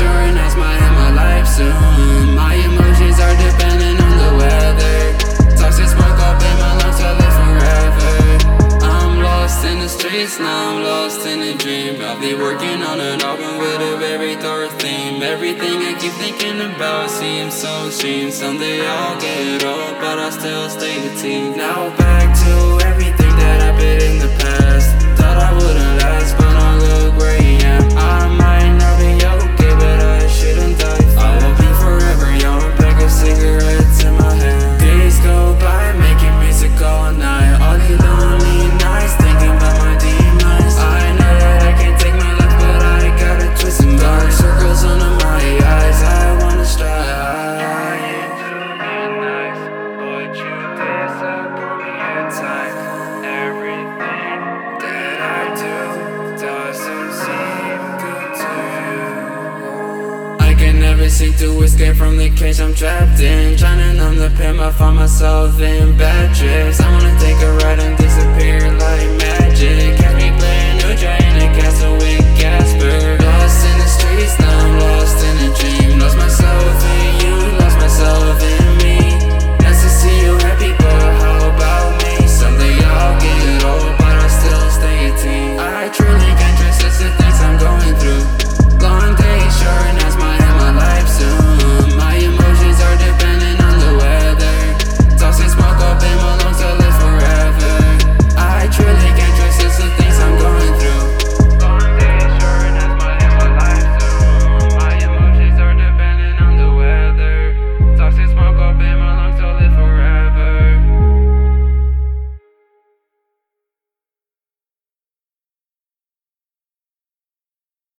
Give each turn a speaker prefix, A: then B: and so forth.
A: Insurance might end my life soon. My emotions are dependent on the weather. Toxic spark up in my lungs, I live forever. I'm lost in the streets, now I'm lost in a dream. I'll be working on an album with a very dark theme. Everything I keep thinking about seems so extreme. Someday I'll get old, but I'll still stay the teen. Now back to everything. to escape from the cage I'm trapped in. Trying to numb the pain, but find myself in bad trips. I wanna take a ride and disappear.